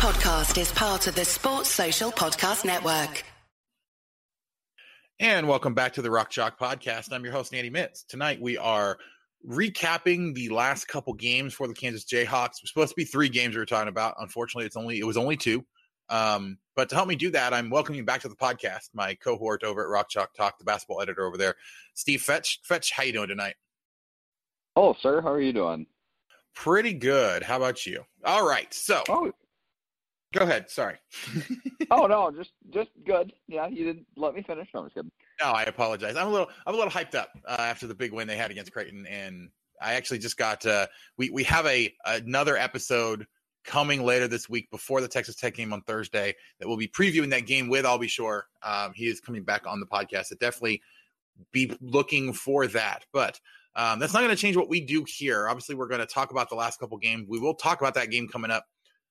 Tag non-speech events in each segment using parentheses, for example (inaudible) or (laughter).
podcast is part of the Sports Social Podcast Network. And welcome back to the Rock Chalk Podcast. I'm your host, Andy Mitts. Tonight we are recapping the last couple games for the Kansas Jayhawks. It's supposed to be three games we were talking about. Unfortunately, it's only it was only two. Um, but to help me do that, I'm welcoming back to the podcast my cohort over at Rock Chalk Talk, the basketball editor over there, Steve Fetch. Fetch, how you doing tonight? Oh, sir, how are you doing? Pretty good. How about you? All right. So, oh, go ahead. Sorry. (laughs) oh no, just just good. Yeah, you didn't let me finish. No, I'm just kidding. No, I apologize. I'm a little I'm a little hyped up uh, after the big win they had against Creighton, and I actually just got uh, we we have a another episode coming later this week before the Texas Tech game on Thursday that we'll be previewing that game with. I'll be sure um, he is coming back on the podcast. So definitely be looking for that. But um, that's not going to change what we do here. Obviously, we're going to talk about the last couple games. We will talk about that game coming up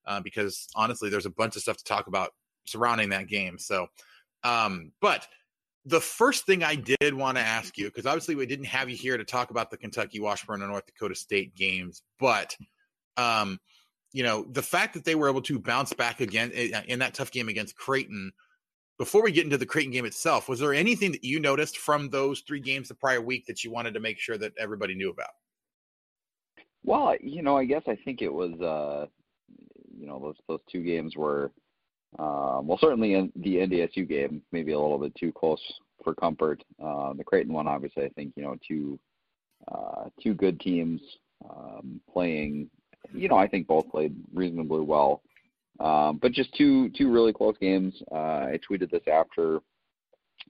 uh, because honestly, there's a bunch of stuff to talk about surrounding that game. So, um, but the first thing I did want to ask you, because obviously we didn't have you here to talk about the Kentucky, Washburn, and North Dakota State games, but um, you know the fact that they were able to bounce back again eh, in that tough game against Creighton. Before we get into the Creighton game itself, was there anything that you noticed from those three games the prior week that you wanted to make sure that everybody knew about? Well, you know, I guess I think it was, uh, you know, those those two games were um, well, certainly in the NDSU game, maybe a little bit too close for comfort. Uh, the Creighton one, obviously, I think you know two uh, two good teams um, playing. You know, I think both played reasonably well, um, but just two two really close games. Uh, I tweeted this after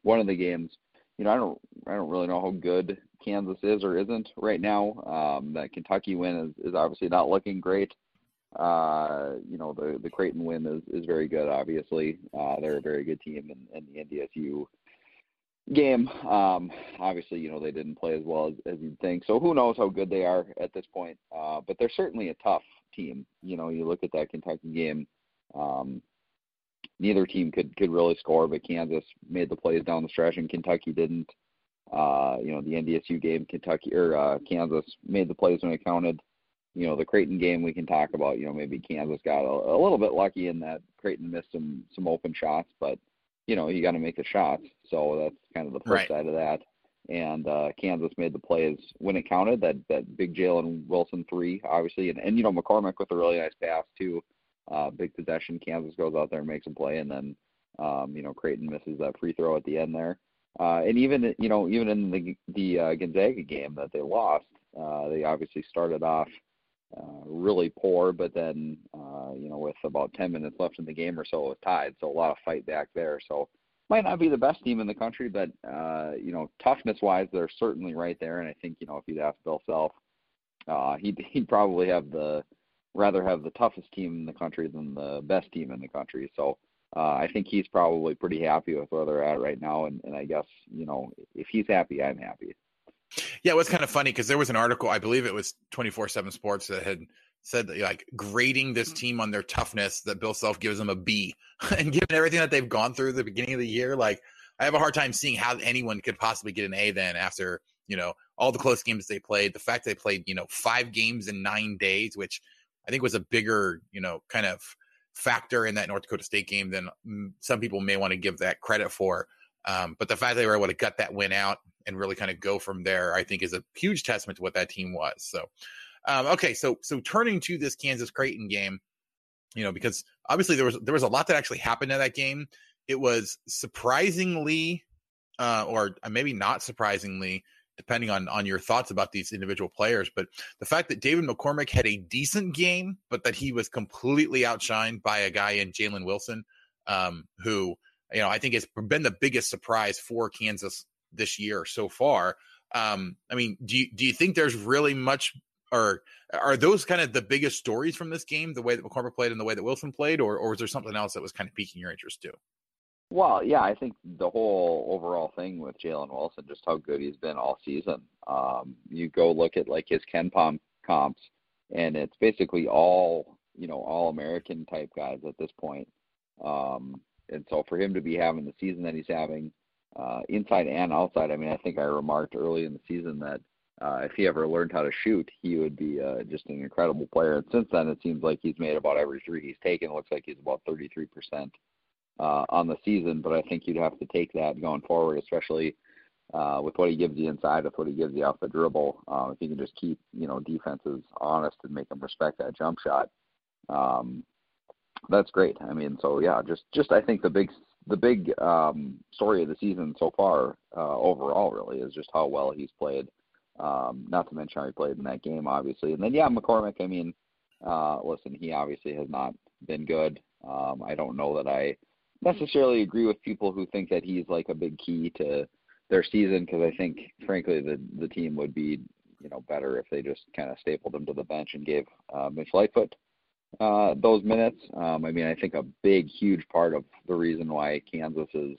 one of the games. You know, I don't I don't really know how good Kansas is or isn't right now. Um, that Kentucky win is, is obviously not looking great. Uh, you know, the the Creighton win is is very good. Obviously, uh, they're a very good team in, in the NDSU game. Um, obviously, you know they didn't play as well as, as you'd think. So who knows how good they are at this point? Uh, but they're certainly a tough team. You know, you look at that Kentucky game. Um, neither team could could really score, but Kansas made the plays down the stretch, and Kentucky didn't. Uh, you know, the NDSU game, Kentucky or uh, Kansas made the plays when it counted you know, the Creighton game we can talk about. You know, maybe Kansas got a, a little bit lucky in that Creighton missed some some open shots, but you know, you got to make the shots. So that's kind of the flip right. side of that. And uh, Kansas made the plays when it counted. That that big Jalen Wilson three, obviously, and and you know McCormack with a really nice pass too. Uh, big possession. Kansas goes out there and makes a play, and then um, you know Creighton misses that free throw at the end there. Uh, and even you know even in the the uh, Gonzaga game that they lost, uh, they obviously started off uh, really poor, but then uh, you know with about 10 minutes left in the game or so, it was tied. So a lot of fight back there. So might not be the best team in the country, but uh, you know toughness wise, they're certainly right there. And I think you know if you'd ask Bill Self, uh, he'd (laughs) he'd probably have the rather have the toughest team in the country than the best team in the country. So. Uh, I think he's probably pretty happy with where they're at right now, and, and I guess you know if he's happy, I'm happy. Yeah, it was kind of funny because there was an article, I believe it was 24 7 Sports, that had said that, like grading this team on their toughness that Bill Self gives them a B. (laughs) and given everything that they've gone through the beginning of the year, like I have a hard time seeing how anyone could possibly get an A then after, you know, all the close games they played. The fact that they played, you know, five games in nine days, which I think was a bigger, you know, kind of factor in that North Dakota State game than mm, some people may want to give that credit for. Um, but the fact they were able to gut that win out and really kind of go from there, I think, is a huge testament to what that team was. So, um, okay, so so turning to this Kansas Creighton game, you know, because obviously there was there was a lot that actually happened in that game. It was surprisingly, uh, or maybe not surprisingly, depending on on your thoughts about these individual players. But the fact that David McCormack had a decent game, but that he was completely outshined by a guy in Jalen Wilson, um, who you know I think has been the biggest surprise for Kansas this year so far. Um, I mean, do you, do you think there's really much, or are those kind of the biggest stories from this game, the way that McCormack played and the way that Wilson played, or or is there something else that was kind of piquing your interest too? Well, yeah, I think the whole overall thing with Jalen Wilson, just how good he's been all season. Um, you go look at like his KenPom comps, and it's basically all you know all American type guys at this point. Um, and so for him to be having the season that he's having, uh, inside and outside. I mean, I think I remarked early in the season that uh, if he ever learned how to shoot, he would be uh, just an incredible player. And since then, it seems like he's made about every three he's taken. It looks like he's about 33% uh, on the season, but I think you'd have to take that going forward, especially uh, with what he gives you inside, with what he gives you off the dribble. Uh, if you can just keep, you know, defenses honest and make them respect that jump shot, um, that's great. I mean, so yeah, just just I think the big the big um, story of the season so far uh, overall really is just how well he's played um, not to mention how he played in that game, obviously. And then, yeah, McCormack, I mean, uh, listen, he obviously has not been good. Um, I don't know that I necessarily agree with people who think that he's like a big key to their season because I think, frankly, the the team would be you know better if they just kind of stapled him to the bench and gave uh, Mitch Lightfoot uh, those minutes. Um, I mean, I think a big, huge part of the reason why Kansas's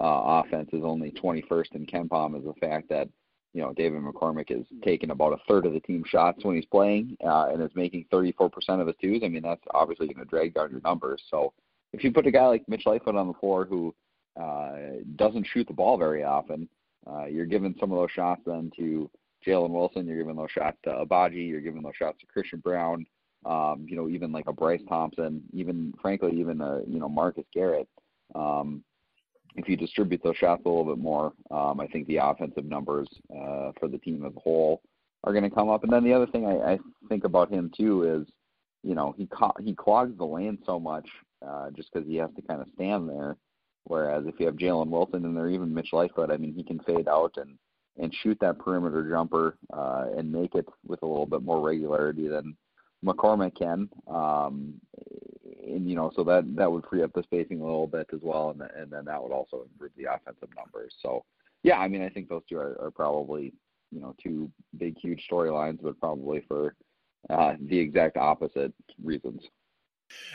uh, offense is only 21st in KenPom is the fact that you know, David McCormack is taking about a third of the team shots when he's playing uh, and is making 34% of his twos. I mean, that's obviously going to drag down your numbers. So if you put a guy like Mitch Lightfoot on the floor who uh, doesn't shoot the ball very often, uh, you're giving some of those shots then to Jalen Wilson. You're giving those shots to Agbaji. You're giving those shots to Christian Braun. Um, you know, even like a Bryce Thompson, even frankly, even a you know Marcus Garrett. Um, if you distribute those shots a little bit more, um, I think the offensive numbers uh, for the team as a whole are going to come up. And then the other thing I, I think about him too is, you know, he co- he clogs the lane so much uh, just because he has to kind of stand there. Whereas if you have Jalen Wilson and there, even Mitch Lightfoot, I mean, he can fade out and and shoot that perimeter jumper uh, and make it with a little bit more regularity than McCormack can. Um, and you know, so that that would free up the spacing a little bit as well, and and then that would also improve the offensive numbers. So, yeah, I mean, I think those two are, are probably you know two big, huge storylines, but probably for uh, the exact opposite reasons.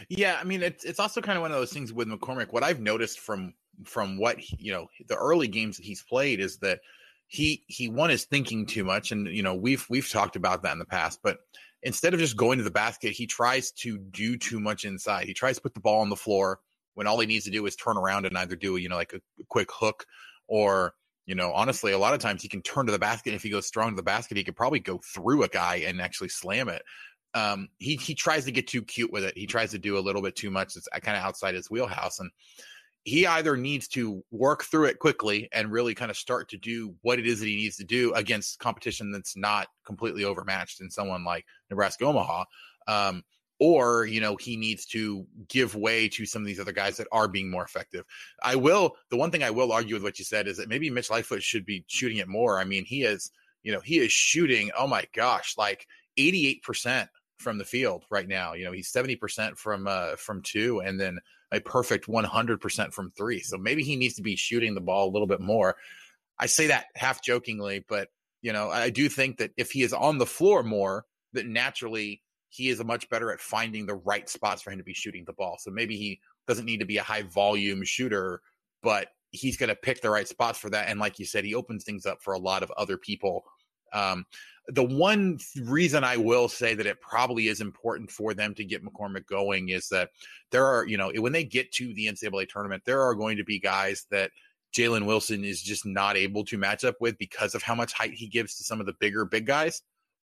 Yeah, I mean, it's it's also kind of one of those things with McCormack. What I've noticed from from what you know the early games that he's played is that he he one is thinking too much, and you know we've we've talked about that in the past, but instead of just going to the basket, he tries to do too much inside. He tries to put the ball on the floor when all he needs to do is turn around and either do, you know, like a, quick hook or, you know, honestly, a lot of times he can turn to the basket. If he goes strong to the basket, he could probably go through a guy and actually slam it. Um, he he tries to get too cute with it. He tries to do a little bit too much. It's kind of outside his wheelhouse, and he either needs to work through it quickly and really kind of start to do what it is that he needs to do against competition that's not completely overmatched in someone like Nebraska Omaha. Um, or, you know, he needs to give way to some of these other guys that are being more effective. I will, the one thing I will argue with what you said is that maybe Mitch Lightfoot should be shooting it more. I mean, he is, you know, he is shooting, oh my gosh, like 88% from the field right now. You know, he's 70% from, uh, from two and then a perfect 100% from three. So maybe he needs to be shooting the ball a little bit more. I say that half jokingly, but you know, I do think that if he is on the floor more, that naturally he is much better at finding the right spots for him to be shooting the ball. So maybe he doesn't need to be a high volume shooter, but he's going to pick the right spots for that. And like you said, he opens things up for a lot of other people. Um, the one reason I will say that it probably is important for them to get McCormack going is that there are, you know, when they get to the NCAA tournament, there are going to be guys that Jalen Wilson is just not able to match up with because of how much height he gives to some of the bigger big guys.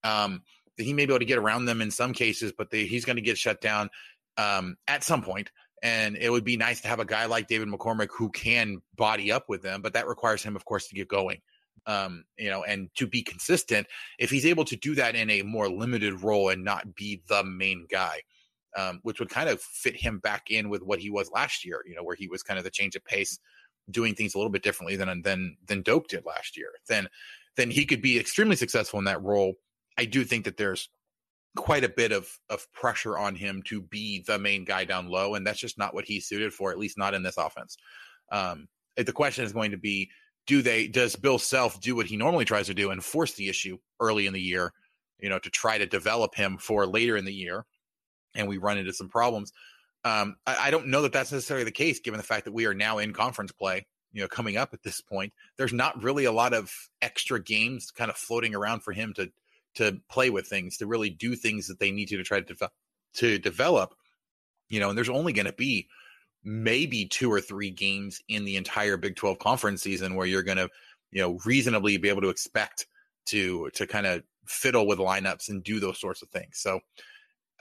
Um, he may be able to get around them in some cases, but they, he's going to get shut down um, at some point. And it would be nice to have a guy like David McCormack who can body up with them, but that requires him, of course, to get going um, you know, and to be consistent, if he's able to do that in a more limited role and not be the main guy, um, which would kind of fit him back in with what he was last year, you know, where he was kind of the change of pace, doing things a little bit differently than than than Doke did last year. Then then he could be extremely successful in that role. I do think that there's quite a bit of of pressure on him to be the main guy down low, and that's just not what he's suited for, at least not in this offense. Um, the question is going to be do they does Bill Self do what he normally tries to do and force the issue early in the year, you know, to try to develop him for later in the year, and we run into some problems. Um, I, I, don't know that that's necessarily the case, given the fact that we are now in conference play. You know, coming up at this point, there's not really a lot of extra games kind of floating around for him to to play with things, to really do things that they need to to try to develop. To develop, you know, and there's only going to be maybe two or three games in the entire Big 12 conference season where you're going to, you know, reasonably be able to expect to to kind of fiddle with lineups and do those sorts of things. So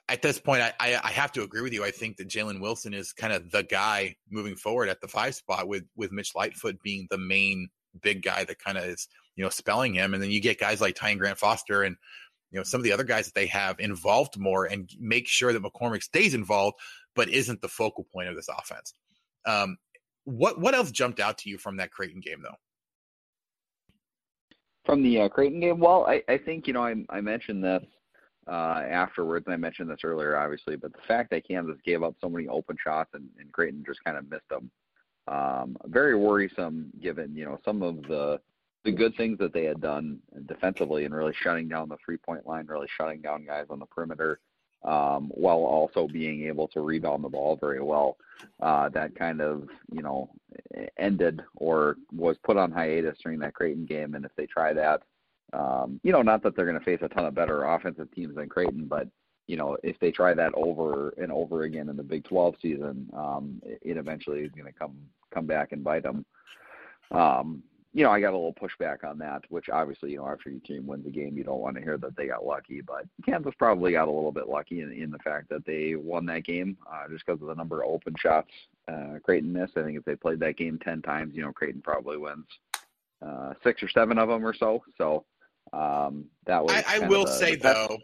at this point, I, I, I have to agree with you. I think that Jalen Wilson is kind of the guy moving forward at the five spot with with Mitch Lightfoot being the main big guy that kind of is you know spelling him, and then you get guys like Tyon Grant Foster and you know some of the other guys that they have involved more and make sure that McCormack stays involved, but isn't the focal point of this offense. Um, what what else jumped out to you from that Creighton game though? From the uh, Creighton game, well, I, I think you know I, I mentioned this uh, afterwards. And I mentioned this earlier, obviously, but the fact that Kansas gave up so many open shots and, and Creighton just kind of missed them, um, very worrisome. Given you know some of the the good things that they had done defensively and really shutting down the three point line, really shutting down guys on the perimeter, um, while also being able to rebound the ball very well. Uh, that kind of you know ended or was put on hiatus during that Creighton game, and if they try that um, you know, not that they're going to face a ton of better offensive teams than Creighton, but you know, if they try that over and over again in the Big 12 season, um, it, it eventually is going to come come back and bite them. Um, you know, I got a little pushback on that, which obviously, you know, after your team wins a game, you don't want to hear that they got lucky. But Kansas probably got a little bit lucky in, in the fact that they won that game uh, just because of the number of open shots uh, Creighton missed. I think if they played that game 10 times, you know, Creighton probably wins uh, six or seven of them or so. So, um, that was. I, I will the, say the though,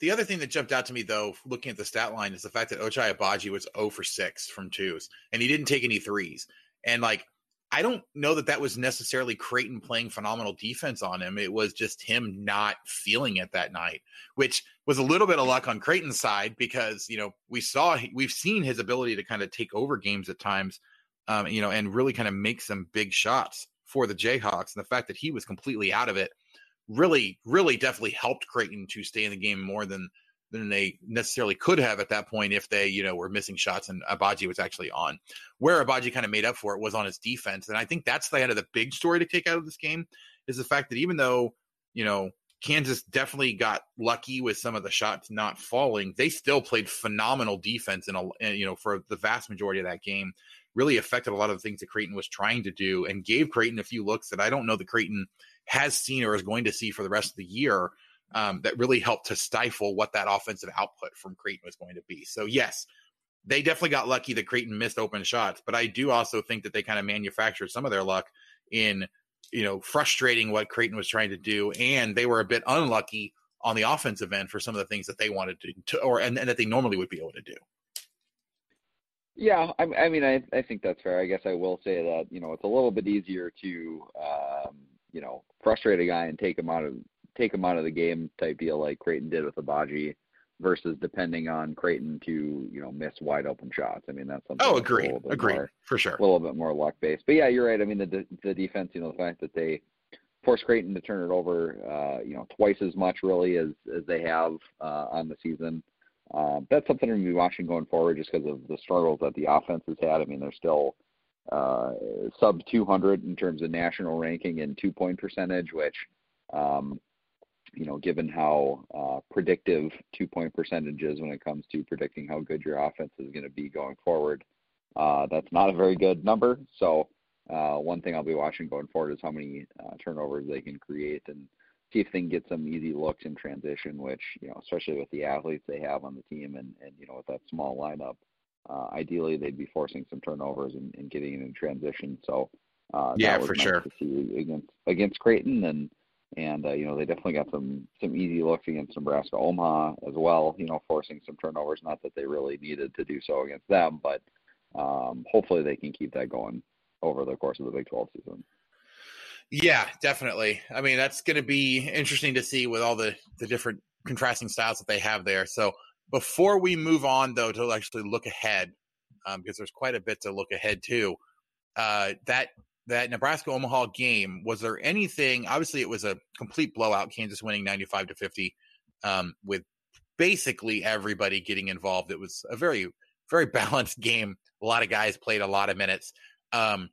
the other thing that jumped out to me though, looking at the stat line, is the fact that Ochai Agbaji was 0 for 6 from twos, and he didn't take any threes. And like, I don't know that that was necessarily Creighton playing phenomenal defense on him. It was just him not feeling it that night, which was a little bit of luck on Creighton's side because you know we saw we've seen his ability to kind of take over games at times, um, you know, and really kind of make some big shots for the Jayhawks. And the fact that he was completely out of it really, really definitely helped Creighton to stay in the game more than than they necessarily could have at that point if they, you know, were missing shots and Agbaji was actually on. Where Agbaji kind of made up for it was on his defense. And I think that's the end of the big story to take out of this game is the fact that even though, you know, Kansas definitely got lucky with some of the shots not falling, they still played phenomenal defense in a, you know, for the vast majority of that game. Really affected a lot of the things that Creighton was trying to do and gave Creighton a few looks that I don't know that Creighton – has seen or is going to see for the rest of the year um, that really helped to stifle what that offensive output from Creighton was going to be. So, yes, they definitely got lucky that Creighton missed open shots, but I do also think that they kind of manufactured some of their luck in, you know, frustrating what Creighton was trying to do. And they were a bit unlucky on the offensive end for some of the things that they wanted to, to or and, and that they normally would be able to do. Yeah, I, I mean, I, I think that's fair. I guess I will say that you know it's a little bit easier to um, you know, frustrate a guy and take him out of take him out of the game type deal like Creighton did with Agbaji versus depending on Creighton to, you know, miss wide open shots. I mean, that's something. Oh, agree, agree, more, for sure. A little bit more luck based, but yeah, you're right. I mean, the the defense, you know, the fact that they forced Creighton to turn it over, uh, you know, twice as much really as as they have uh, on the season. Um, that's something to be watching going forward, just because of the struggles that the offense has had. I mean, they're still uh, sub 200 in terms of national ranking and two point percentage, which, um, you know, given how uh, predictive two point percentage is when it comes to predicting how good your offense is going to be going forward, uh, that's not a very good number. So, uh, one thing I'll be watching going forward is how many uh, turnovers they can create and see if they can get some easy looks in transition, which, you know, especially with the athletes they have on the team and, and you know, with that small lineup, uh, ideally, they'd be forcing some turnovers and, and getting in transition. So uh, yeah, for sure. Against against Creighton and and uh, you know they definitely got some some easy looks against Nebraska Omaha as well. You know, forcing some turnovers. Not that they really needed to do so against them, but um, hopefully they can keep that going over the course of the Big 12 season. Yeah, definitely. I mean, that's going to be interesting to see with all the the different contrasting styles that they have there. So before we move on, though, to actually look ahead, um, because there's quite a bit to look ahead to, uh, that that Nebraska Omaha game was there anything? Obviously, it was a complete blowout. Kansas winning 95 to 50, um, with basically everybody getting involved. It was a very very (laughs) balanced game. A lot of guys played a lot of minutes. Um,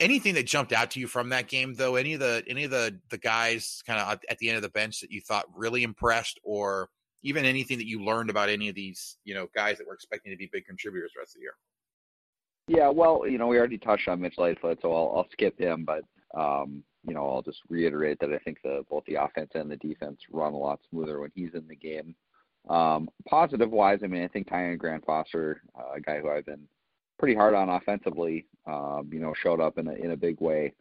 anything that jumped out to you from that game, though? Any of the any of the the guys kind of at the end of the bench that you thought really impressed, or even anything that you learned about any of these, you know, guys that were expecting to be big contributors the rest of the year? Yeah, well, you know, we already touched on Mitch Lightfoot, so I'll, I'll skip him. But Um, you know, I'll just reiterate that I think the both the offense and the defense run a lot smoother when he's in the game. Um, positive wise, I mean, I think Tyon Grant Foster, uh, a guy who I've been pretty hard on offensively, um, you know, showed up in a in a big way.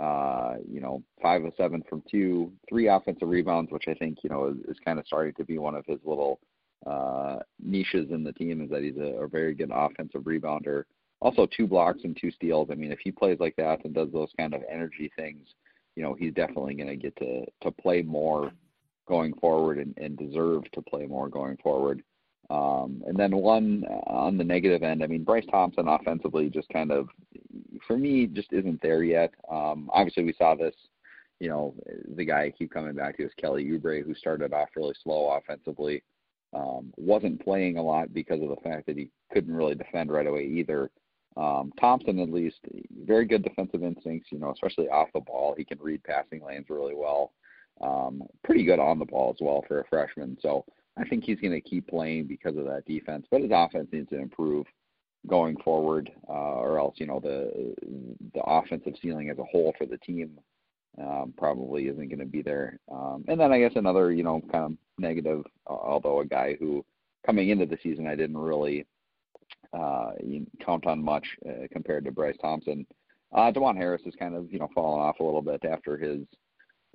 Uh, you know, five of seven from two, three offensive rebounds, which I think you know is, is kind of starting to be one of his little uh, niches in the team. Is that he's a, a very good offensive rebounder. Also, two blocks and two steals. I mean, if he plays like that and does those kind of energy things, you know, he's definitely going to get to to play more going forward and, and deserve to play more going forward. Um, and then one on the negative end, I mean, Bryce Thompson offensively just kind of, for me, just isn't there yet. Um, obviously, we saw this, you know, the guy I keep coming back to is Kelly Oubre, who started off really slow offensively. Um, wasn't playing a lot because of the fact that he couldn't really defend right away either. Um, Thompson, at least, very good defensive instincts, you know, especially off the ball. He can read passing lanes really well. Um, pretty good on the ball as well for a freshman. So I think he's going to keep playing because of that defense, but his offense needs to improve going forward, uh, or else you know the the offensive ceiling as a whole for the team um, probably isn't going to be there. Um, and then I guess another you know kind of negative, although a guy who coming into the season I didn't really uh, you count on much uh, compared to Bryce Thompson. Uh, Dajuan Harris has kind of you know fallen off a little bit after his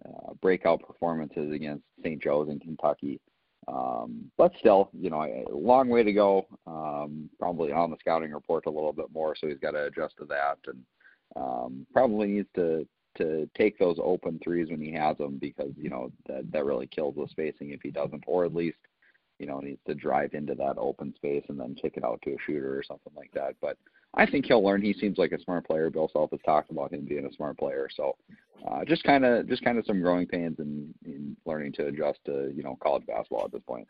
uh, breakout performances against St. Joe's in Kentucky. Um, but still, you know, a long way to go. Um, probably on the scouting report a little bit more, so he's got to adjust to that, and um, probably needs to to take those open threes when he has them because you know that that really kills the spacing if he doesn't, or at least you know needs to drive into that open space and then kick it out to a shooter or something like that. But I think he'll learn. He seems like a smart player. Bill Self has talked about him being a smart player. So uh, just kind of just kind of some growing pains and learning to adjust to you know college basketball at this point.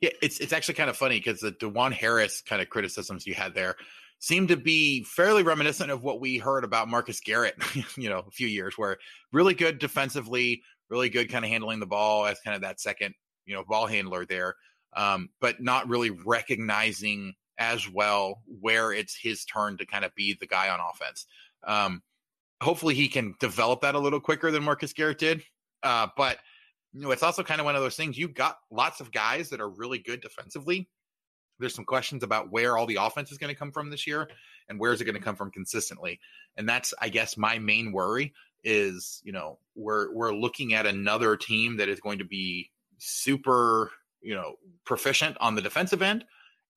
Yeah, it's it's actually kind of funny because the Dajuan Harris kind of criticisms you had there seem to be fairly reminiscent of what we heard about Marcus Garrett, (laughs) you know, a few years where really good defensively, really good kind of handling the ball as kind of that second, you know, ball handler there, um, but not really recognizing as well where it's his turn to kind of be the guy on offense. Um, hopefully he can develop that a little quicker than Marcus Garrett did. Uh, but you know, it's also kind of one of those things. You've got lots of guys that are really good defensively. There's some questions about where all the offense is going to come from this year, and where is it going to come from consistently. And that's, I guess, my main worry is, you know, we're we're looking at another team that is going to be super, you know, proficient on the defensive end,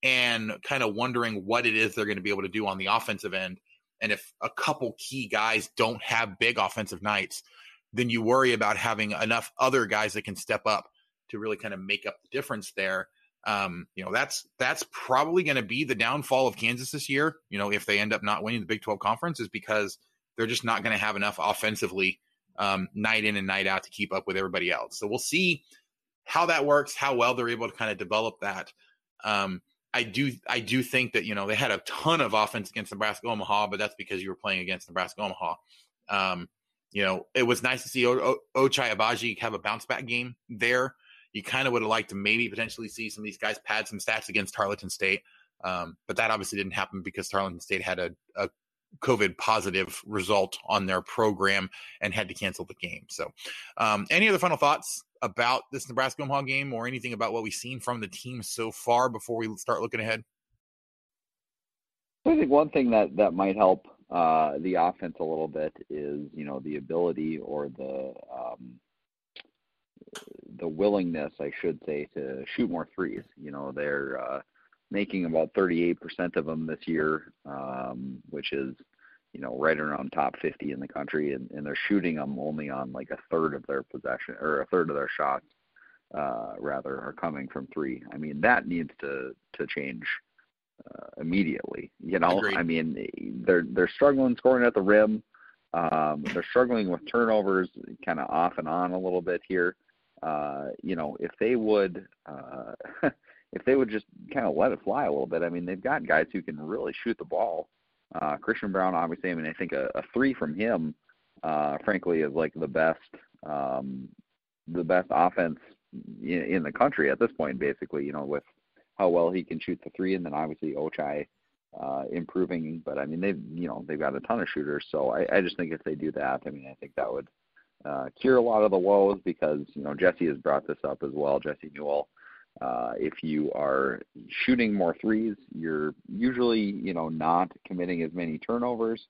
and kind of wondering what it is they're going to be able to do on the offensive end. And if a couple key guys don't have big offensive nights, then you worry about having enough other guys that can step up to really kind of make up the difference there. Um, you know, that's that's probably going to be the downfall of Kansas this year. You know, if they end up not winning the Big 12 conference, is because they're just not going to have enough offensively um, night in and night out to keep up with everybody else. So we'll see how that works, how well they're able to kind of develop that. Um, I do I do think that you know they had a ton of offense against Nebraska Omaha, but that's because you were playing against Nebraska Omaha. Um, you know, it was nice to see o- o- Ochai Agbaji have a bounce back game there. You kind of would have liked to maybe potentially see some of these guys pad some stats against Tarleton State, um, but that obviously didn't happen because Tarleton State had a, a COVID positive result on their program and had to cancel the game. So, um, any other final thoughts about this Nebraska Omaha game or anything about what we've seen from the team so far before we start looking ahead? I think one thing that that might help uh, the offense a little bit is you know the ability or the um, the willingness, I should say, to shoot more threes. You know, they're uh, making about 38% of them this year, um, which is you know, right around top 50 in the country, and, and they're shooting them only on like a third of their possession or a third of their shots, uh, rather, are coming from three. I mean, that needs to to change uh, immediately. You know, Agreed. I mean, they're they're struggling scoring at the rim. Um, they're struggling with turnovers, kind of off and on a little bit here. Uh, you know, if they would, uh, (laughs) if they would just kind of let it fly a little bit. I mean, they've got guys who can really shoot the ball uh, Christian Braun, obviously, I mean, I think a, a three from him, uh, frankly, is like the best, um, the best offense in, in the country at this point, basically. You know, with how well he can shoot the three, and then obviously Ochai uh, improving. But I mean, they've you know they've got a ton of shooters, so I, I just think if they do that, I mean, I think that would uh, cure a lot of the woes because you know Jesse has brought this up as well. Jesse Newell. Uh, if you are shooting more threes, you're usually you know not committing as many turnovers.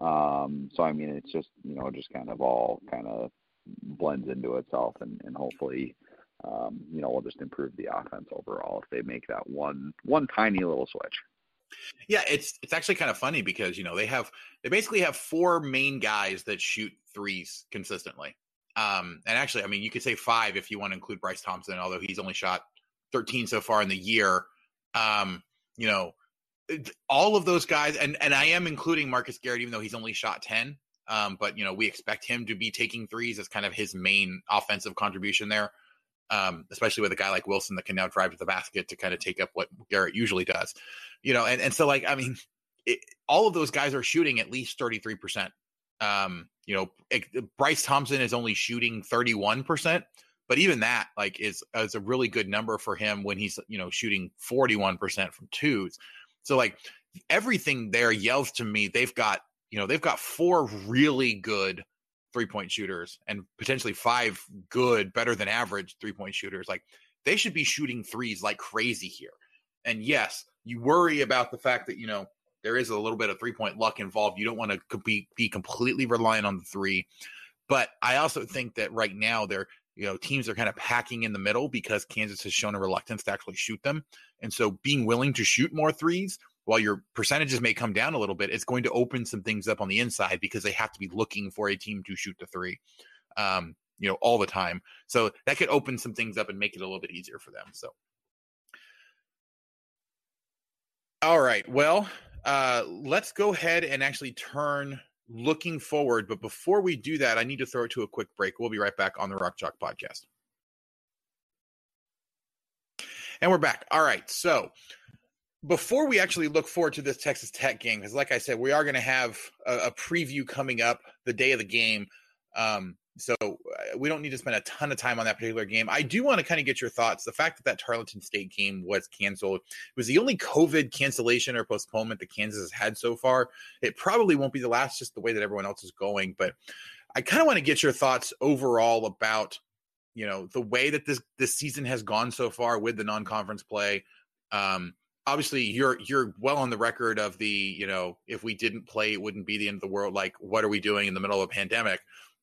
Um, so I mean, it's just you know just kind of all kind of blends into itself, and, and hopefully um, you know, we'll just improve the offense overall if they make that one one tiny little switch. Yeah, it's it's actually kind of funny because you know they have they basically have four main guys that shoot threes consistently. Um, and actually, I mean, you could say five if you want to include Bryce Thompson, although he's only shot 13 so far in the year. Um, you know, all of those guys, and and I am including Marcus Garrett, even though he's only shot 10. Um, but you know, we expect him to be taking threes as kind of his main offensive contribution there um, especially with a guy like Wilson that can now drive to the basket to kind of take up what Garrett usually does, you know, and, and so like, I mean, it, all of those guys are shooting at least 33%. Um, you know, it, Bryce Thompson is only shooting 31%, but even that like is, is a really good number for him when he's, you know, shooting 41% from twos. So like everything there yells to me, they've got, you know, they've got four really good three point shooters and potentially five good, better than average three point shooters. Like they should be shooting threes like crazy here. And yes, you worry about the fact that, you know, there is a little bit of three point luck involved. You don't want to be, be completely reliant on the three. But I also think that right now they're, you know, teams are kind of packing in the middle because Kansas has shown a reluctance to actually shoot them. And so being willing to shoot more threes while your percentages may come down a little bit, it's going to open some things up on the inside because they have to be looking for a team to shoot the three, um, you know, all the time. So that could open some things up and make it a little bit easier for them. So, all right, well, uh, let's go ahead and actually turn looking forward. But before we do that, I need to throw it to a quick break. We'll be right back on the Rock Chalk podcast. And we're back. All right, so before we actually look forward to this Texas Tech game, because like I said, we are going to have a, a, preview coming up the day of the game. Um, so uh, we don't need to spend a ton of time on that particular game. I do want to kind of get your thoughts. The fact that that Tarleton State game was canceled was the only COVID cancellation or postponement that Kansas has had so far. It probably won't be the last, just the way that everyone else is going. But I kind of want to get your thoughts overall about you know the way that this this season has gone so far with the non-conference play. Um, obviously you're you're well on the record of the you know if we didn't play it wouldn't be the end of the world like what are we doing in the middle of a pandemic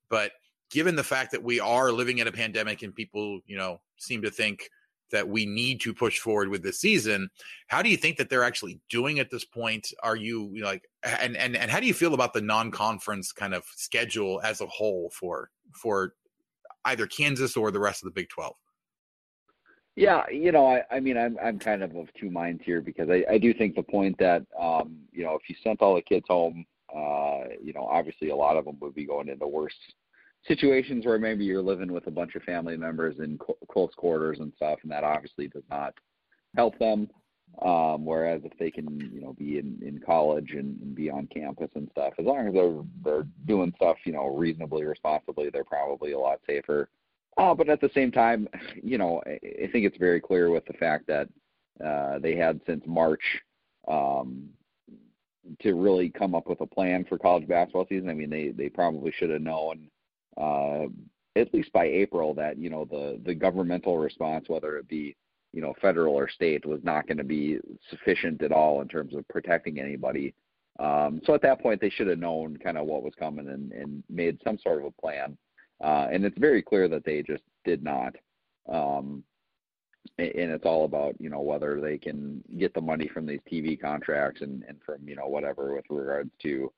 but given the fact that we are living in a pandemic and people you know seem to think that we need to push forward with this season how do you think that they're actually doing at this point? Are you, like and and and how do you feel about the non-conference kind of schedule as a whole for for either Kansas or the rest of the Big 12 yeah, you know, I, I mean, I'm I'm kind of of two minds here because I, I do think the point that um, you know, if you sent all the kids home, uh, you know, obviously a lot of them would be going into worse situations where maybe you're living with a bunch of family members in co- close quarters and stuff, and that obviously does not help them. Um, whereas if they can, you know, be in, in college and, and be on campus and stuff, as long as they're they're doing stuff, you know, reasonably responsibly, they're probably a lot safer uh, but at the same time, you know, I, I think it's very clear with the fact that uh, they had since March um, to really come up with a plan for college basketball season. I mean, they they probably should have known uh, at least by April that you know the the governmental response, whether it be you know federal or state, was not going to be sufficient at all in terms of protecting anybody. Um, so at that point, they should have known kind of what was coming and, and made some sort of a plan. Uh, and it's very clear that they just did not. Um, and it's all about you know whether they can get the money from these TV contracts and and from you know whatever with regards to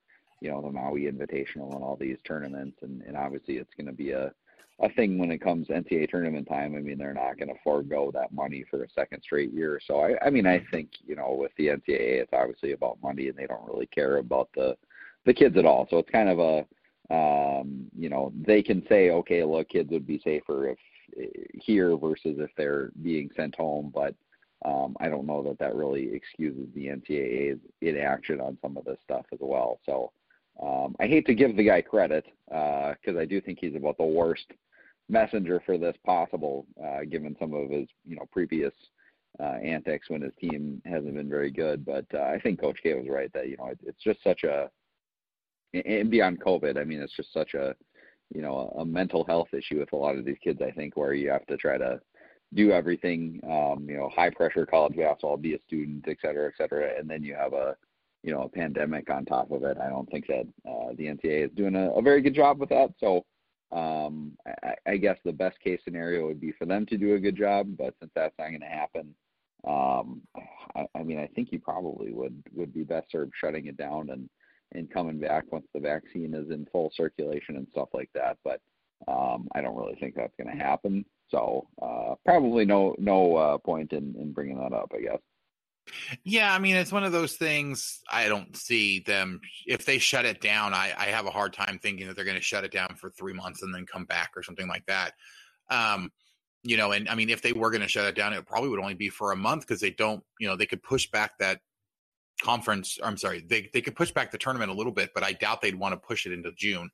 you know the Maui Invitational and all these tournaments and and obviously it's going to be a a thing when it comes NCAA tournament time. I mean they're not going to forego that money for a second straight year. So I I mean I think you know with the NCAA it's obviously about money and they don't really care about the the kids at all. So it's kind of a um, you know, they can say, okay, look, kids would be safer if here versus if they're being sent home, but um, I don't know that that really excuses the NCAA's inaction on some of this stuff as well. So um, I hate to give the guy credit because uh, I do think he's about the worst messenger for this possible, uh, given some of his you know previous uh, antics when his team hasn't been very good. But uh, I think Coach K was right that you know it, it's just such a and beyond COVID. I mean, it's just such a you know a, mental health issue with a lot of these kids. I think where you have to try to do everything, um, you know, high pressure college basketball, be a student, et cetera, et cetera, and then you have a you know a pandemic on top of it. I don't think that uh, the NCAA is doing a, a very good job with that. So um, I, I guess the best case scenario would be for them to do a good job, but since that's not going to happen, um, I, I mean, I think you probably would would be best served shutting it down and and coming back once the vaccine is in full circulation and stuff like that. But um, I don't really think that's going to happen. So uh, probably no no uh, point in, in bringing that up, I guess. Yeah, I mean it's one of those things. I don't see them if they shut it down. I, I have a hard time thinking that they're going to shut it down for three months and then come back or something like that. Um, you know, and I mean if they were going to shut it down, it probably would only be for a month because they don't. You know, they could push back that conference. I'm sorry, they they could push back the tournament a little bit, but I doubt they'd want to push it into June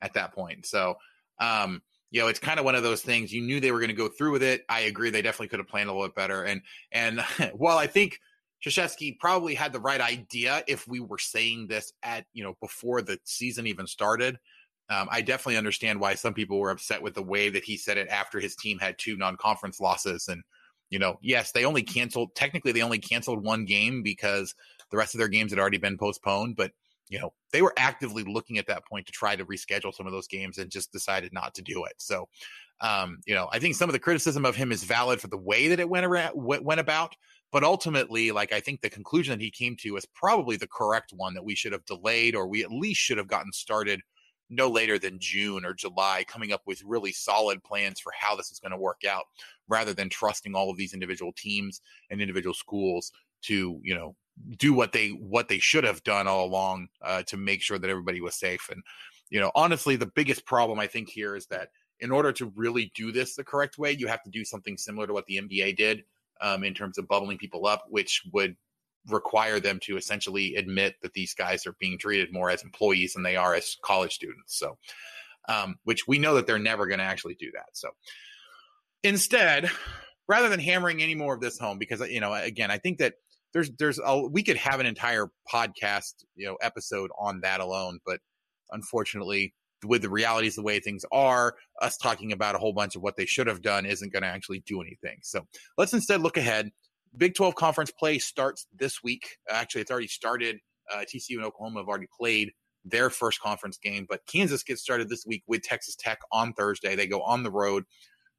at that point. So, um, you know, it's kind of one of those things. You knew they were going to go through with it. I agree; they definitely could have planned a little bit better. And and (laughs) while I think Krzyzewski probably had the right idea if we were saying this at you know before the season even started. Um, I definitely understand why some people were upset with the way that he said it after his team had two non-conference losses and you know, yes, they only canceled. Technically, they only canceled one game because the rest of their games had already been postponed. But you know, they were actively looking at that point to try to reschedule some of those games and just decided not to do it. So, um, you know, I think some of the criticism of him is valid for the way that it went around, went about. But ultimately, like I think the conclusion that he came to is probably the correct one that we should have delayed, or we at least should have gotten started no later than June or July, coming up with really solid plans for how this is going to work out, rather than trusting all of these individual teams and individual schools to, you know, do what they what they should have done all along uh, to make sure that everybody was safe. And you know, honestly, the biggest problem I think here is that in order to really do this the correct way, you have to do something similar to what the NBA did um, in terms of bubbling people up, which would require them to essentially admit that these guys are being treated more as employees than they are as college students. So, um, which we know that they're never going to actually do that. So, instead, rather than hammering any more of this home, because you know, again, I think that there's there's a, we could have an entire podcast you know episode on that alone, but unfortunately, with the realities the way things are, us talking about a whole bunch of what they should have done isn't going to actually do anything. So let's instead look ahead. Big 12 conference play starts this week. Actually, it's already started. Uh, TCU and Oklahoma have already played their first conference game, but Kansas gets started this week with Texas Tech on Thursday. They go on the road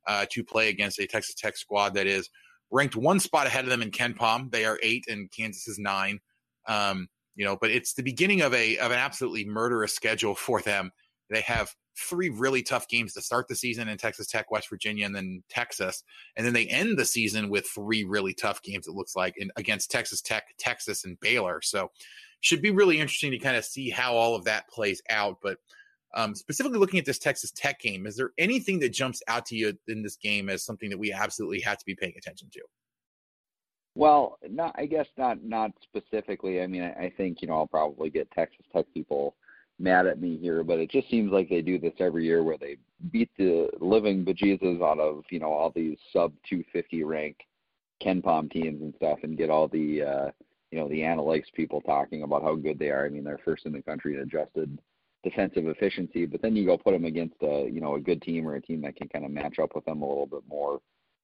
uh, to play against a Texas Tech squad that is ranked one spot ahead of them in KenPom. They are eight, and Kansas is nine. Um, you know, but it's the beginning of a of an absolutely murderous schedule (laughs) for them. They have three really tough games to start the season in Texas Tech, West Virginia, and then Texas. And then they end the season with three really tough games, it looks like, in, against Texas Tech, Texas, and Baylor. So should be really interesting to kind of see how all of that plays out. But um, specifically looking at this Texas Tech game, is there anything that jumps out to you in this game as something that we absolutely have to be paying attention to? Well, not I guess not not specifically. I mean, I, I think you know I'll probably get Texas Tech people mad at me here, but it just seems like they do this every year where they beat the living bejesus out of you know all these sub 250 rank Ken KenPom teams and stuff, and get all the uh, you know the analytics people talking about how good they are. I mean, they're first in the country in adjusted defensive efficiency, but then you go put them against a you know a good team or a team that can kind of match up with them a little bit more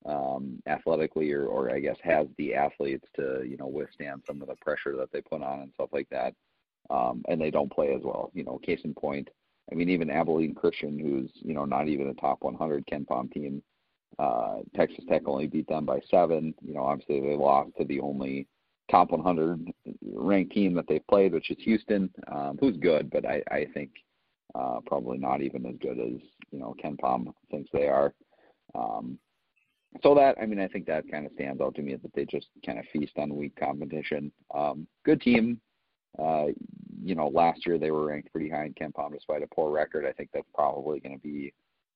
um, athletically, or or I guess has the athletes to you know withstand some of the pressure that they put on and stuff like that um, and they don't play as well. You know, case in point, I mean, even Abilene Christian, who's you know not even a top 100 KenPom team, uh, Texas Tech only beat them by seven. You know, obviously they lost to the only top 100 ranked team that they've played, which is Houston, um, who's good, but I, I think uh, probably not even as good as you know KenPom thinks they are. Um, so that I mean I think that kind of stands out to me that they just kind of feast on weak competition. Um, good team, you know, last year they were ranked pretty high in KenPom despite a poor record. I think that's probably going to be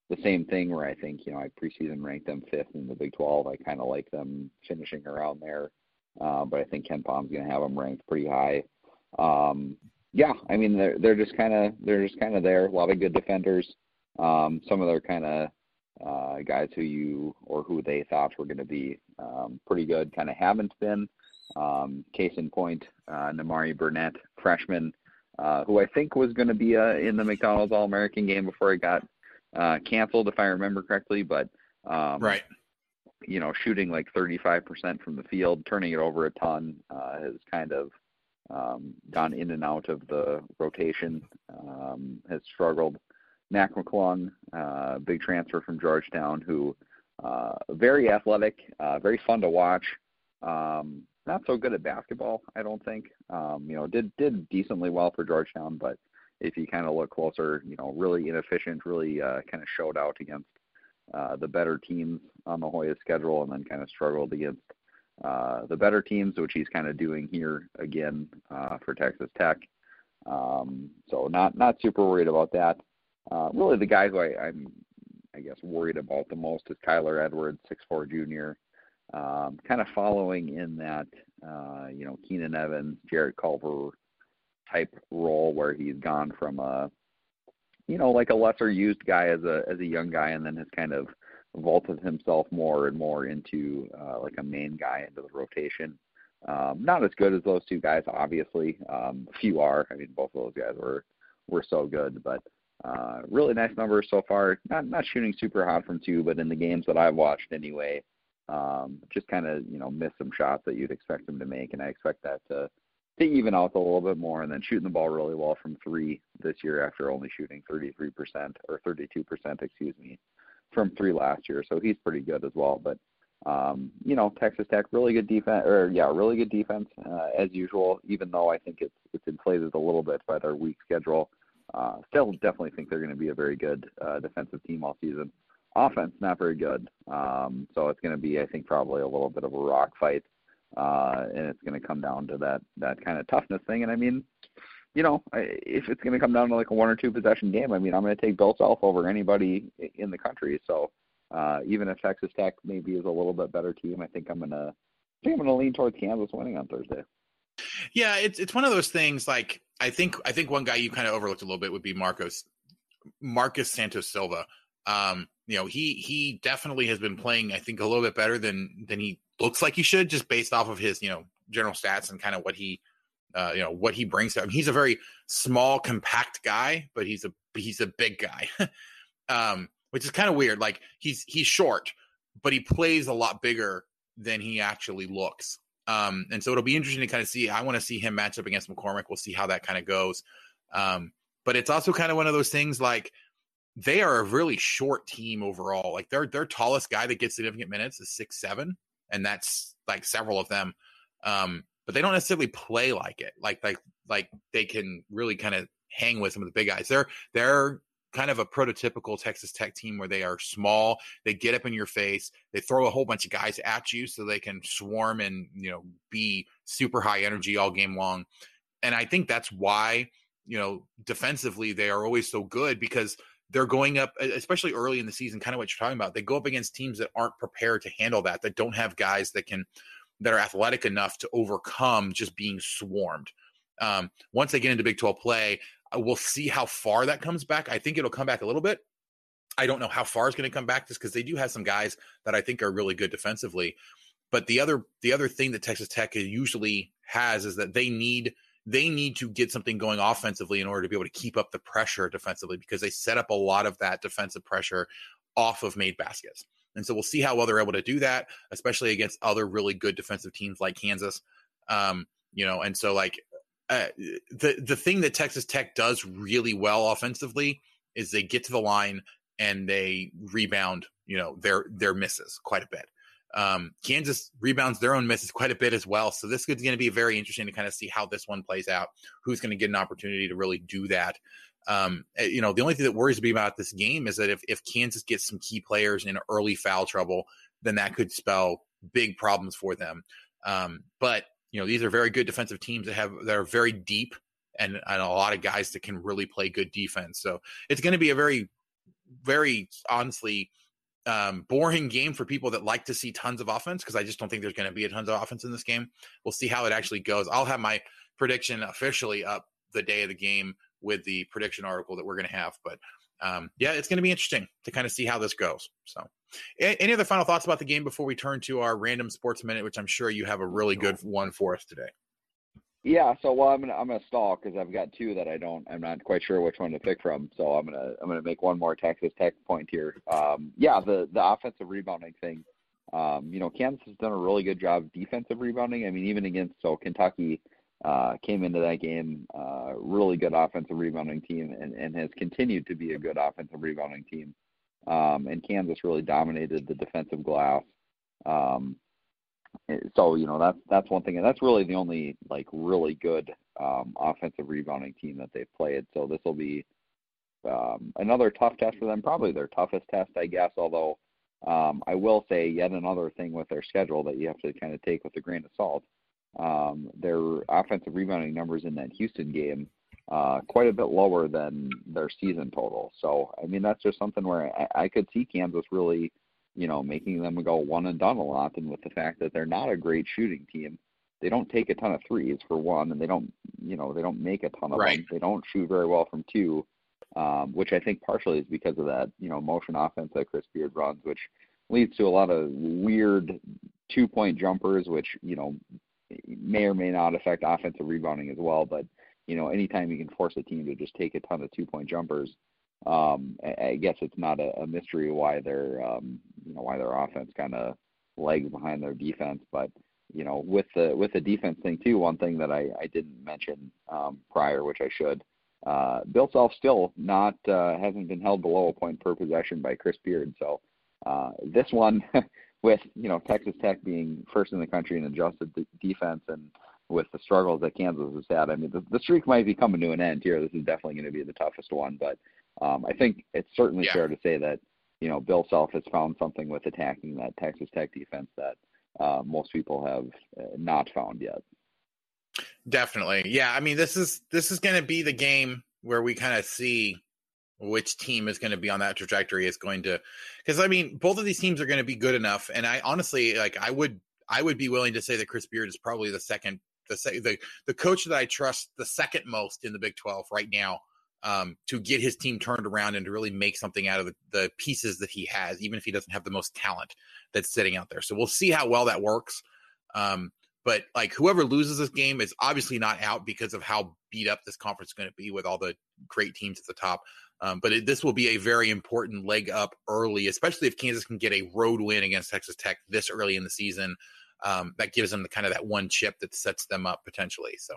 the same thing where I think, you know, I preseason ranked them fifth in the Big 12. I kind of like them finishing around there. Uh, but I think KenPom's going to have them ranked pretty high. Um, yeah, I mean, they're, they're just kind of, they're just kind of there. A lot of good defenders. Um, some of their kind of uh, guys who you or who they thought were going to be um, pretty good kind of haven't been. Um, case in point, uh, Nimari Burnett, freshman, uh, who I think was going to be uh, in the McDonald's All American game before it got uh, canceled, if I remember correctly. But um, right, you know, shooting like 35% from the field, turning it over a ton, uh, has kind of um, gone in and out of the rotation, um, has struggled. Mac McClung, uh, big transfer from Georgetown, who uh, very athletic, uh, very fun to watch. Um, not so good at basketball, I don't think. Um, you know, did did decently well for Georgetown, but if you kind of look closer, you know, really inefficient, really uh, kind of showed out against uh, the better teams on the Hoya schedule, and then kind of struggled against uh, the better teams, which he's kind of doing here again uh, for Texas Tech. Um, so not not super worried about that. Uh, really, the guy who I, I'm I guess worried about the most is Kyler Edwards, six four junior. Um, kind of following in that, uh, you know, Keenan Evans, Jarrett Culver type role where he's gone from a, you know, like a lesser used guy as a as a young guy, and then has kind of vaulted himself more and more into uh, like a main guy into the rotation. Um, not as good as those two guys, obviously. Um, few are. I mean, both of those guys were were so good, but uh, really nice numbers so far. Not not shooting super hot from two, but in the games that I've watched anyway, um, just kind of you know miss some shots that you'd expect him to make, and I expect that to to even out a little bit more, and then shooting the ball really well from three this year after only shooting 33% or 32%, excuse me, from three last year. So he's pretty good as well. But um, you know, Texas Tech really good defense, or yeah, really good defense uh, as usual. Even though I think it's it's inflated a little bit by their weak schedule, uh, still definitely think they're going to be a very good uh, defensive team all season offense not very good. Um, so it's going to be, I think, probably a little bit of a rock fight, uh, and it's going to come down to that that kind of toughness thing. And I mean, you know, if it's going to come down to like a one or two possession game, I mean, I'm going to take Bill Self over anybody in the country. So uh, even if Texas Tech maybe is a little bit better team, I think I'm going to I think I'm going to lean towards Kansas winning on Thursday. Yeah, it's it's one of those things. Like I think I think one guy you kind of overlooked a little bit would be Marcos Marcus Santos Silva. Um, you know, he he definitely has been playing, I think, a little bit better than than he looks like he should, just based off of his, you know, general stats and kind of what he uh, you know, what he brings to him. He's a very small, compact guy, but he's a he's a big guy. (laughs) um, which is kind of weird. Like he's he's short, but he plays a lot bigger than he actually looks. Um, and so it'll be interesting to kind of see. I want to see him match up against McCormack. We'll see how that kind of goes. Um, but it's also kind of one of those things like they are a really short team overall. Like their their tallest guy that gets significant minutes is six seven, and that's like several of them. Um, but they don't necessarily play like it. Like like like they can really kind of hang with some of the big guys. They're they're kind of a prototypical Texas Tech team where they are small, they get up in your face, they throw a whole bunch of guys at you so they can swarm and you know be super high energy all game long. And I think that's why you know defensively they are always so good because they're going up, especially early in the season, kind of what you're talking about. They go up against teams that aren't prepared to handle that, that don't have guys that can, that are athletic enough to overcome just being swarmed. Um, once they get into Big 12 play, uh, we'll see how far that comes back. I think it'll come back a little bit. I don't know how far it's going to come back just because they do have some guys that I think are really good defensively. But the other the other thing that Texas Tech usually has is that they need they need to get something going offensively in order to be able to keep up the pressure defensively because they set up a lot of that defensive pressure off of made baskets. And so we'll see how well they're able to do that, especially against other really good defensive teams like Kansas. Um, you know, and so like uh, the the thing that Texas Tech does really well offensively is they get to the line and they rebound, you know, their their misses quite a bit. Um, Kansas rebounds their own misses quite a bit as well. So this is going to be very interesting to kind of see how this one plays out. Who's going to get an opportunity to really do that? Um, eh, you know, the only thing that worries me about this game is that if, if Kansas gets some key players in early foul trouble, then that could spell big problems for them. Um, but you know, these are very good defensive teams that have that are very deep and, and a lot of guys that can really play good defense. So it's going to be a very, very honestly um, boring game for people that like to see tons of offense because I just don't think there's going to be a tons of offense in this game. We'll see how it actually goes. I'll have my prediction officially up the day of the game with the prediction article that we're going to have. But um, yeah, it's going to be interesting to kind of see how this goes. So, any other final thoughts about the game before we turn to our random sports minute, which I'm sure you have a really good one for us today. Yeah, so well, I'm gonna I'm gonna stall because I've got two that I don't I'm not quite sure which one to pick from. So I'm gonna I'm gonna make one more Texas Tech point here. Um, yeah, the the offensive rebounding thing. Um, you know, Kansas has done a really good job defensive rebounding. I mean, even against so Kentucky uh, came into that game uh, really good offensive rebounding team and, and has continued to be a good offensive rebounding team. Um, and Kansas really dominated the defensive glass. Um, so you know that's that's one thing, and that's really the only like really good um, offensive rebounding team that they've played. So this will be um, another tough test for them, probably their toughest test, I guess. Although um, I will say yet another thing with their schedule that you have to kind of take with a grain of salt. Um, their offensive rebounding numbers in that Houston game uh, quite a bit lower than their season total. So I mean that's just something where I, I could see Kansas really you know, making them go one and done a lot. And with the fact that they're not a great shooting team, they don't take a ton of threes for one, and they don't, you know, they don't make a ton of right. them. They don't shoot very well from two, um, which I think partially is because of that, you know, motion offense that Chris Beard runs, which leads to a lot of weird two point jumpers, which, you know, may or may not affect offensive rebounding as well. But, you know, anytime you can force a team to just take a ton of two point jumpers, um, I, guess it's not a, a mystery why their um, you know why their offense kind of lags behind their defense. But you know with the with the defense thing too, one thing that I, I didn't mention um, prior, which I should. Uh, Bill Self still not uh, hasn't been held below a point per possession by Chris Beard. So uh, this one, (laughs) with you know Texas Tech being first in the country in adjusted d- defense and with the struggles that Kansas has had, I mean the, the streak might be coming to an end here. This is definitely going to be the toughest one, but um, I think it's certainly yeah. fair to say that you know Bill Self has found something with attacking that Texas Tech defense that uh, most people have uh, not found yet. Definitely, yeah. I mean, this is this is going to be the game where we kind of see which team is going to be on that trajectory is going to because I mean both of these teams are going to be good enough, and I honestly like I would I would be willing to say that Chris Beard is probably the second the the the coach that I trust the second most in the Big Twelve right now um, to get his team turned around and to really make something out of the, the, pieces that he has, even if he doesn't have the most talent that's sitting out there. So we'll see how well that works. Um, but like whoever loses this game is obviously not out because of how beat up this conference is going to be with all the great teams at the top. Um, but it, this will be a very important leg up early, especially if Kansas can get a road win against Texas Tech this early in the season um, that gives them the kind of that one chip that sets them up potentially. So,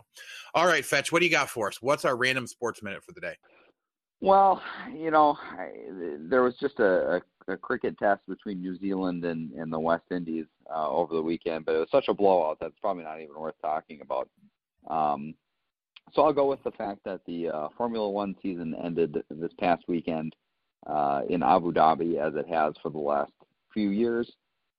all right, Fetch, what do you got for us? What's our random sports minute for the day? Well, you know, I, there was just a, a, a, cricket test between New Zealand and, and the West Indies uh, over the weekend, but it was such a blowout that's probably not even worth talking about. Um, so I'll go with the fact that the uh, Formula One season ended this past weekend uh, in Abu Dhabi, as it has for the last few years.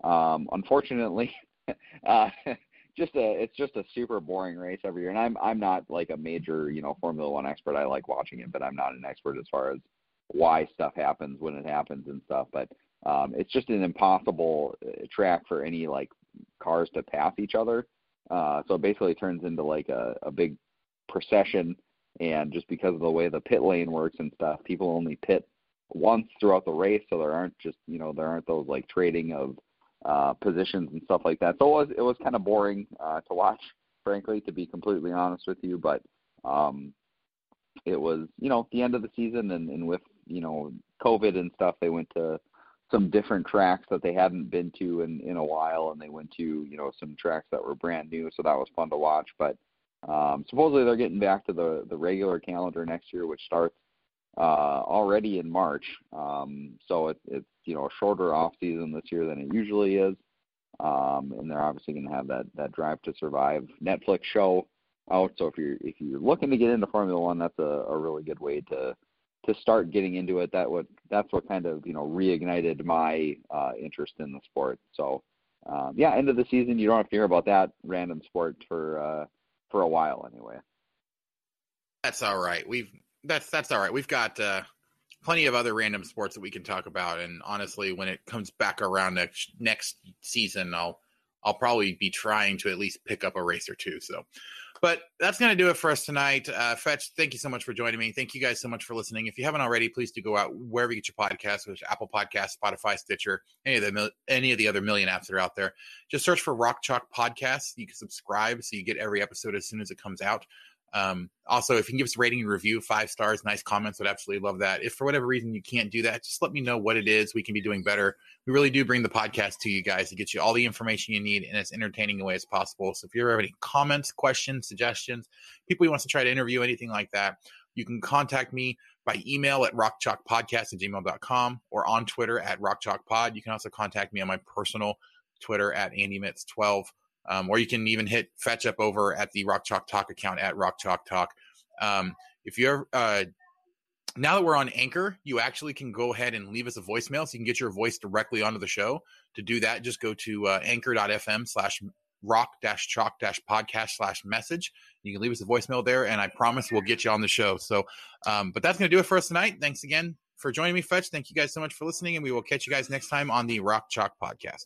Um, unfortunately, (laughs) (laughs) uh, (laughs) just a it's just a super boring race every year. And I'm I'm not like a major you know Formula One expert. I like watching it, but I'm not an expert as far as why stuff happens when it happens and stuff. But um, it's just an impossible uh, track for any like cars to pass each other. Uh, so it basically turns into like a, a big procession. And just because of the way the pit lane works and stuff, people only pit once throughout the race, so there aren't just you know there aren't those like trading of uh, positions and stuff like that. So it was it was kind of boring uh, to watch, (laughs) frankly, to be completely honest with you. But um, it was you know the end of the season, and, and with you know COVID and stuff, they went to some different tracks that they hadn't been to in in a while, and they went to you know some tracks that were brand new. So that was fun to watch. But um, supposedly they're getting back to the the regular calendar next year, which starts already in March. Um, so it, it's you know a shorter off season this year than it usually is, um, and they're obviously going to have that that Drive to Survive Netflix show out. So if you're if you're looking to get into Formula One, that's a, a really good way to to start getting into it. That would that's what kind of you know reignited my uh, interest in the sport. So um, yeah, end of the season, you don't have to hear about that random sport for uh, for a while anyway. That's all right. We've that's that's all right. We've got uh, plenty of other random sports that we can talk about, and honestly, when it comes back around next next season, I'll I'll probably be trying to at least pick up a race or two. So, But that's going to do it for us tonight. Uh, Fetch, thank you so much for joining me. Thank you guys so much for listening. If you haven't already, please do go out wherever you get your podcasts, which Apple Podcasts, Spotify, Stitcher, any of the any of the other million apps that are out there. Just search for Rock Chalk Podcasts. You can subscribe so you get every episode as soon as it comes out. Um, also, if you can give us a rating and review, five stars, nice comments, would absolutely love that. If for whatever reason you can't do that, just let me know what it is we can be doing better. We really do bring the podcast to you guys to get you all the information you need in as entertaining a way as possible. So if you have any comments, questions, suggestions, people you want to try to interview, anything like that, you can contact me by email at rockchalkpodcast at gmail.com or on Twitter at rockchalkpod. You can also contact me on my personal Twitter at andymitts12. Um, or you can even hit fetch up over at the Rock Chalk Talk account at Rock Chalk Talk. Um, if you're uh, now that we're on Anchor, you actually can go ahead and leave us a voicemail so you can get your voice directly onto the show. To do that, just go to uh, anchor.fm slash rock dash chalk dash podcast slash message. You can leave us a voicemail there, and I promise we'll get you on the show. So, um, but that's going to do it for us tonight. Thanks again for joining me, Fetch. Thank you guys so much for listening, and we will catch you guys next time on the Rock Chalk Podcast.